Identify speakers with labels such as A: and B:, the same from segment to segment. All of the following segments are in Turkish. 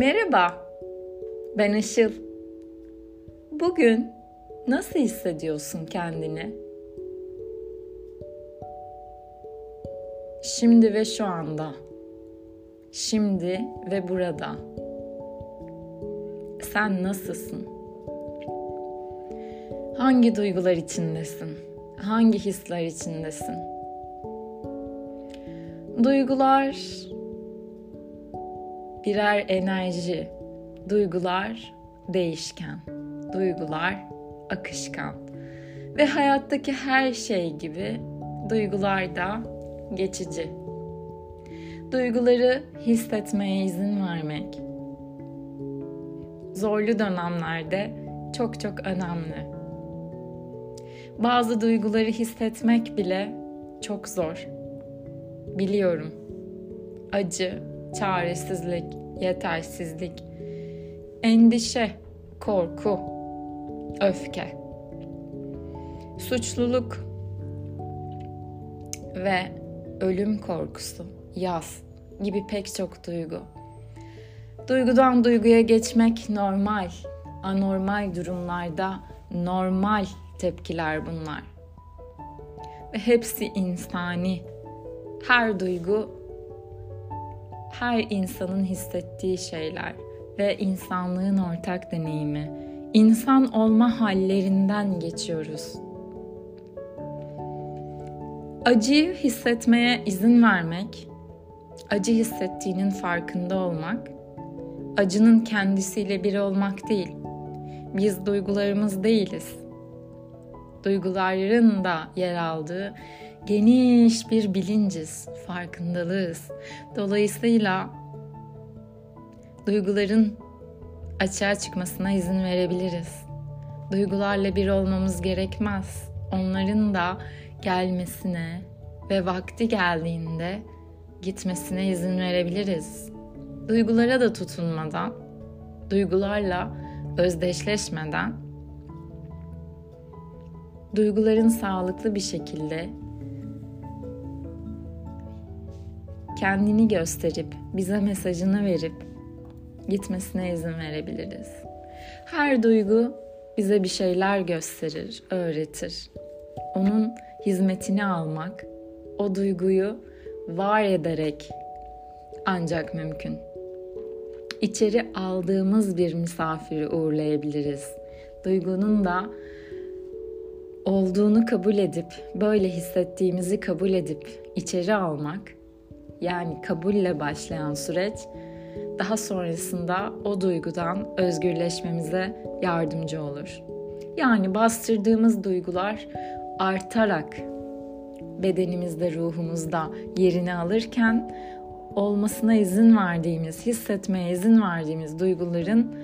A: Merhaba, ben Işıl. Bugün nasıl hissediyorsun kendini? Şimdi ve şu anda. Şimdi ve burada. Sen nasılsın? Hangi duygular içindesin? Hangi hisler içindesin? Duygular birer enerji. Duygular değişken. Duygular akışkan. Ve hayattaki her şey gibi duygular da geçici. Duyguları hissetmeye izin vermek zorlu dönemlerde çok çok önemli. Bazı duyguları hissetmek bile çok zor. Biliyorum. Acı, çaresizlik, yetersizlik, endişe, korku, öfke, suçluluk ve ölüm korkusu, yaz gibi pek çok duygu. Duygudan duyguya geçmek normal, anormal durumlarda normal tepkiler bunlar. Ve hepsi insani. Her duygu her insanın hissettiği şeyler ve insanlığın ortak deneyimi. İnsan olma hallerinden geçiyoruz. Acıyı hissetmeye izin vermek, acı hissettiğinin farkında olmak, acının kendisiyle bir olmak değil. Biz duygularımız değiliz. Duyguların da yer aldığı geniş bir bilinciz, farkındalığız. Dolayısıyla duyguların açığa çıkmasına izin verebiliriz. Duygularla bir olmamız gerekmez. Onların da gelmesine ve vakti geldiğinde gitmesine izin verebiliriz. Duygulara da tutunmadan, duygularla özdeşleşmeden duyguların sağlıklı bir şekilde kendini gösterip bize mesajını verip gitmesine izin verebiliriz. Her duygu bize bir şeyler gösterir, öğretir. Onun hizmetini almak, o duyguyu var ederek ancak mümkün. İçeri aldığımız bir misafiri uğurlayabiliriz. Duygunun da olduğunu kabul edip, böyle hissettiğimizi kabul edip içeri almak yani kabulle başlayan süreç daha sonrasında o duygudan özgürleşmemize yardımcı olur. Yani bastırdığımız duygular artarak bedenimizde, ruhumuzda yerini alırken olmasına izin verdiğimiz, hissetmeye izin verdiğimiz duyguların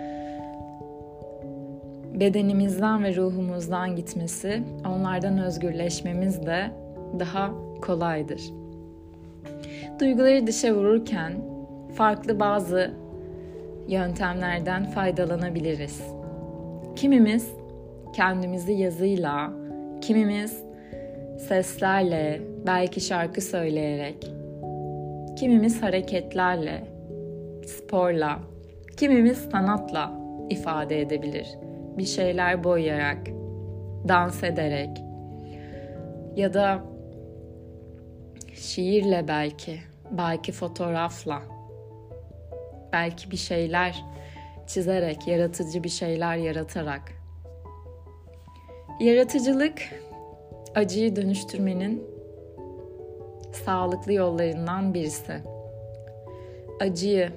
A: bedenimizden ve ruhumuzdan gitmesi, onlardan özgürleşmemiz de daha kolaydır. Duyguları dışa vururken farklı bazı yöntemlerden faydalanabiliriz. Kimimiz kendimizi yazıyla, kimimiz seslerle, belki şarkı söyleyerek, kimimiz hareketlerle, sporla, kimimiz sanatla ifade edebilir. Bir şeyler boyayarak, dans ederek ya da şiirle belki, belki fotoğrafla, belki bir şeyler çizerek, yaratıcı bir şeyler yaratarak. Yaratıcılık acıyı dönüştürmenin sağlıklı yollarından birisi. Acıyı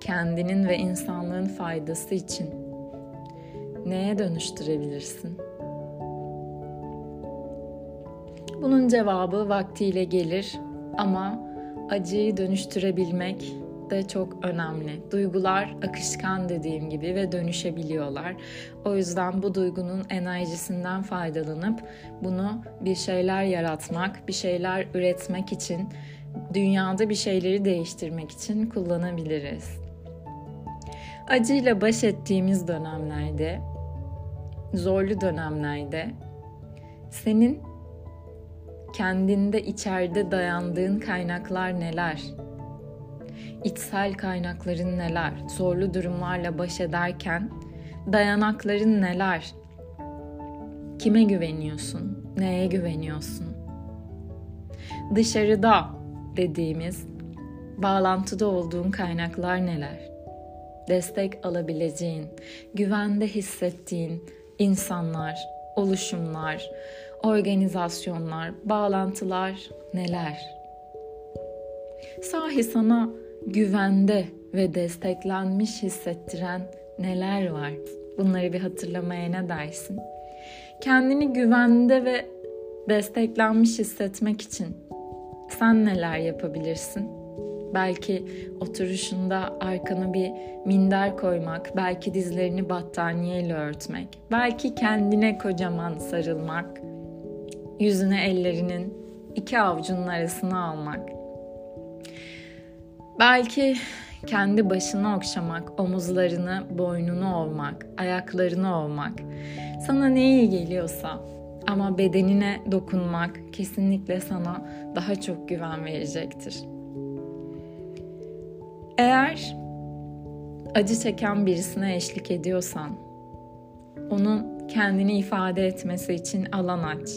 A: kendinin ve insanlığın faydası için neye dönüştürebilirsin? Bunun cevabı vaktiyle gelir ama acıyı dönüştürebilmek de çok önemli. Duygular akışkan dediğim gibi ve dönüşebiliyorlar. O yüzden bu duygunun enerjisinden faydalanıp bunu bir şeyler yaratmak, bir şeyler üretmek için, dünyada bir şeyleri değiştirmek için kullanabiliriz. Acıyla baş ettiğimiz dönemlerde, zorlu dönemlerde senin kendinde içeride dayandığın kaynaklar neler? içsel kaynakların neler? Zorlu durumlarla baş ederken dayanakların neler? Kime güveniyorsun? Neye güveniyorsun? Dışarıda dediğimiz bağlantıda olduğun kaynaklar neler? Destek alabileceğin, güvende hissettiğin insanlar, oluşumlar, organizasyonlar, bağlantılar neler? Sahi sana güvende ve desteklenmiş hissettiren neler var? Bunları bir hatırlamaya ne dersin? Kendini güvende ve desteklenmiş hissetmek için sen neler yapabilirsin? Belki oturuşunda arkana bir minder koymak, belki dizlerini battaniyeyle örtmek, belki kendine kocaman sarılmak, yüzüne ellerinin iki avucunun arasına almak. Belki kendi başını okşamak, omuzlarını, boynunu ovmak, ayaklarını ovmak. Sana ne iyi geliyorsa ama bedenine dokunmak kesinlikle sana daha çok güven verecektir. Eğer acı çeken birisine eşlik ediyorsan, onun kendini ifade etmesi için alan aç.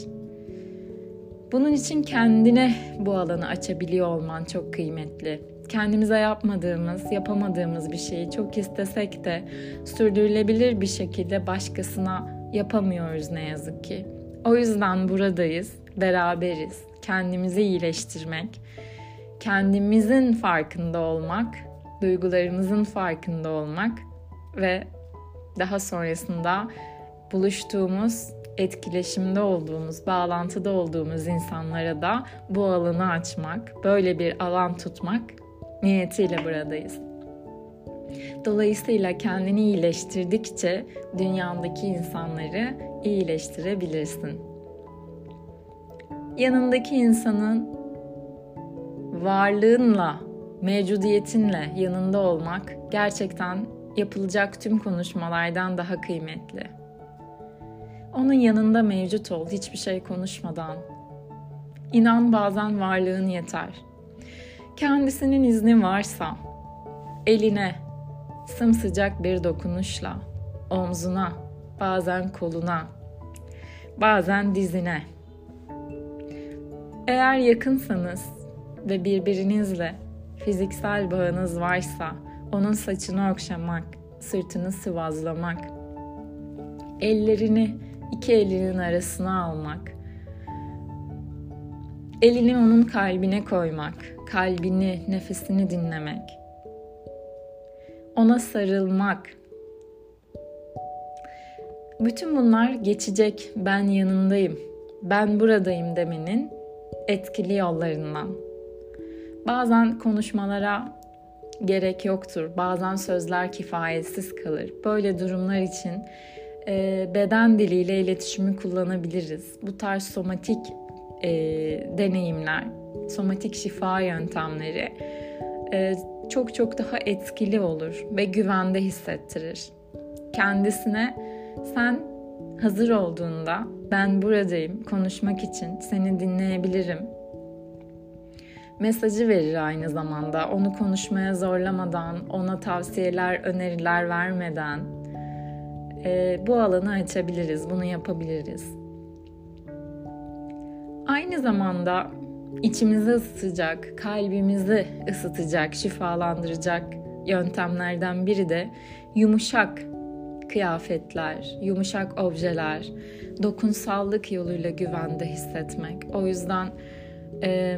A: Bunun için kendine bu alanı açabiliyor olman çok kıymetli. Kendimize yapmadığımız, yapamadığımız bir şeyi çok istesek de sürdürülebilir bir şekilde başkasına yapamıyoruz ne yazık ki. O yüzden buradayız, beraberiz. Kendimizi iyileştirmek, kendimizin farkında olmak duygularımızın farkında olmak ve daha sonrasında buluştuğumuz, etkileşimde olduğumuz, bağlantıda olduğumuz insanlara da bu alanı açmak, böyle bir alan tutmak niyetiyle buradayız. Dolayısıyla kendini iyileştirdikçe dünyandaki insanları iyileştirebilirsin. Yanındaki insanın varlığınla mevcudiyetinle yanında olmak gerçekten yapılacak tüm konuşmalardan daha kıymetli. Onun yanında mevcut ol, hiçbir şey konuşmadan. İnan bazen varlığın yeter. Kendisinin izni varsa eline sımsıcak bir dokunuşla, omzuna, bazen koluna, bazen dizine. Eğer yakınsanız ve birbirinizle fiziksel bağınız varsa onun saçını okşamak, sırtını sıvazlamak, ellerini iki elinin arasına almak, elini onun kalbine koymak, kalbini, nefesini dinlemek, ona sarılmak. Bütün bunlar geçecek, ben yanındayım, ben buradayım demenin etkili yollarından. Bazen konuşmalara gerek yoktur. Bazen sözler kifayetsiz kalır. Böyle durumlar için beden diliyle iletişimi kullanabiliriz. Bu tarz somatik e, deneyimler, somatik şifa yöntemleri e, çok çok daha etkili olur ve güvende hissettirir. Kendisine sen hazır olduğunda ben buradayım konuşmak için seni dinleyebilirim mesajı verir aynı zamanda. Onu konuşmaya zorlamadan, ona tavsiyeler, öneriler vermeden e, bu alanı açabiliriz, bunu yapabiliriz. Aynı zamanda içimizi ısıtacak, kalbimizi ısıtacak, şifalandıracak yöntemlerden biri de yumuşak kıyafetler, yumuşak objeler, dokunsallık yoluyla güvende hissetmek. O yüzden e,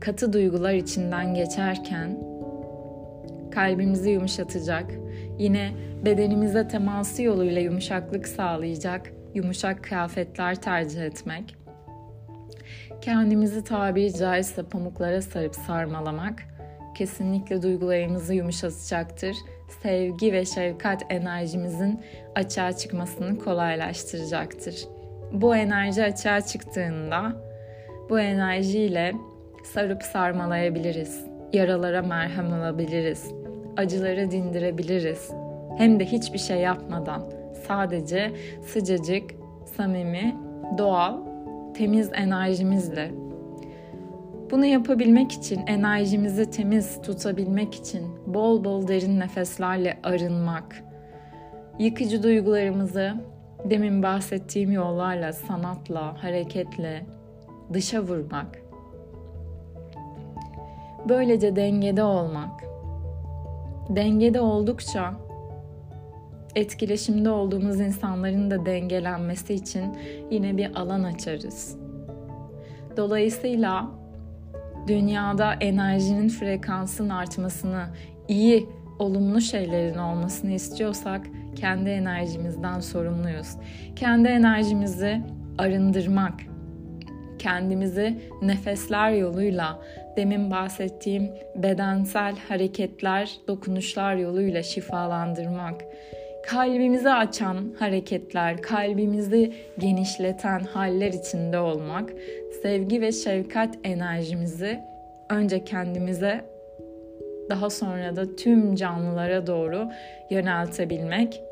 A: katı duygular içinden geçerken kalbimizi yumuşatacak, yine bedenimize teması yoluyla yumuşaklık sağlayacak yumuşak kıyafetler tercih etmek, kendimizi tabiri caizse pamuklara sarıp sarmalamak kesinlikle duygularımızı yumuşatacaktır. Sevgi ve şefkat enerjimizin açığa çıkmasını kolaylaştıracaktır. Bu enerji açığa çıktığında bu enerjiyle sarıp sarmalayabiliriz. Yaralara merhem olabiliriz. Acıları dindirebiliriz. Hem de hiçbir şey yapmadan sadece sıcacık, samimi, doğal, temiz enerjimizle Bunu yapabilmek için, enerjimizi temiz tutabilmek için bol bol derin nefeslerle arınmak, yıkıcı duygularımızı demin bahsettiğim yollarla, sanatla, hareketle dışa vurmak. Böylece dengede olmak. Dengede oldukça etkileşimde olduğumuz insanların da dengelenmesi için yine bir alan açarız. Dolayısıyla dünyada enerjinin frekansın artmasını, iyi, olumlu şeylerin olmasını istiyorsak kendi enerjimizden sorumluyuz. Kendi enerjimizi arındırmak, kendimizi nefesler yoluyla, demin bahsettiğim bedensel hareketler, dokunuşlar yoluyla şifalandırmak, kalbimizi açan hareketler, kalbimizi genişleten haller içinde olmak, sevgi ve şefkat enerjimizi önce kendimize daha sonra da tüm canlılara doğru yöneltebilmek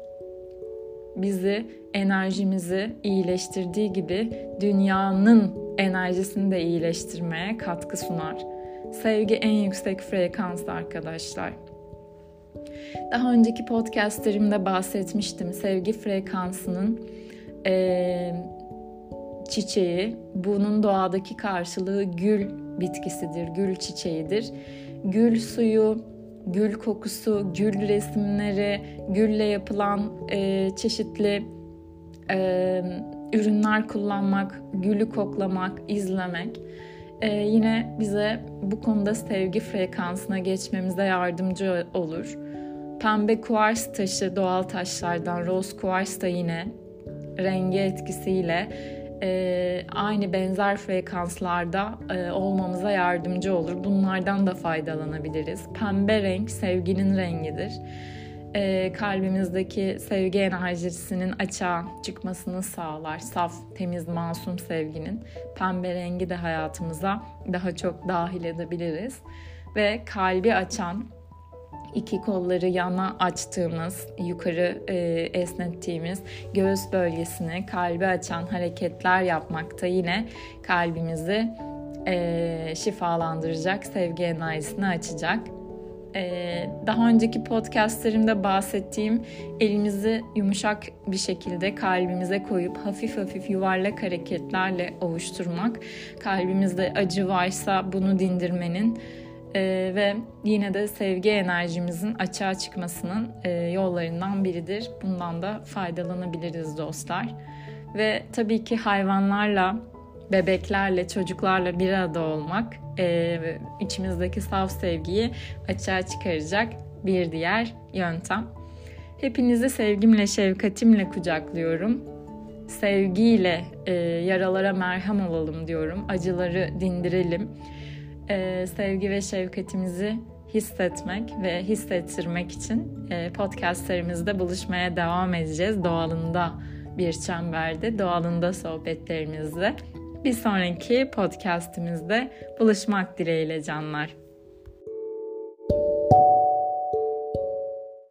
A: bizi enerjimizi iyileştirdiği gibi dünyanın enerjisini de iyileştirmeye katkı sunar. Sevgi en yüksek frekans arkadaşlar. Daha önceki podcastlerimde bahsetmiştim. Sevgi frekansının e, çiçeği, bunun doğadaki karşılığı gül bitkisidir, gül çiçeğidir. Gül suyu, gül kokusu, gül resimleri, gülle yapılan e, çeşitli e, ürünler kullanmak, gülü koklamak, izlemek e, yine bize bu konuda sevgi frekansına geçmemize yardımcı olur. Pembe kuvars taşı doğal taşlardan, rose kuvars da yine rengi etkisiyle e, aynı benzer frekanslarda e, olmamıza yardımcı olur. Bunlardan da faydalanabiliriz. Pembe renk sevginin rengidir. E, kalbimizdeki sevgi enerjisinin açığa çıkmasını sağlar. Saf, temiz, masum sevginin pembe rengi de hayatımıza daha çok dahil edebiliriz. Ve kalbi açan, iki kolları yana açtığımız, yukarı e, esnettiğimiz göğüs bölgesini kalbi açan hareketler yapmakta yine kalbimizi e, şifalandıracak, sevgi enerjisini açacak. E, daha önceki podcastlerimde bahsettiğim elimizi yumuşak bir şekilde kalbimize koyup hafif hafif yuvarlak hareketlerle ovuşturmak, kalbimizde acı varsa bunu dindirmenin ee, ve yine de sevgi enerjimizin açığa çıkmasının e, yollarından biridir. Bundan da faydalanabiliriz dostlar. Ve tabii ki hayvanlarla, bebeklerle, çocuklarla bir arada olmak e, içimizdeki saf sevgiyi açığa çıkaracak bir diğer yöntem. Hepinizi sevgimle, şefkatimle kucaklıyorum. Sevgiyle e, yaralara merhem olalım diyorum. Acıları dindirelim e, sevgi ve şefkatimizi hissetmek ve hissettirmek için e, podcastlerimizde buluşmaya devam edeceğiz. Doğalında bir çemberde, doğalında sohbetlerimizde. Bir sonraki podcastimizde buluşmak dileğiyle canlar.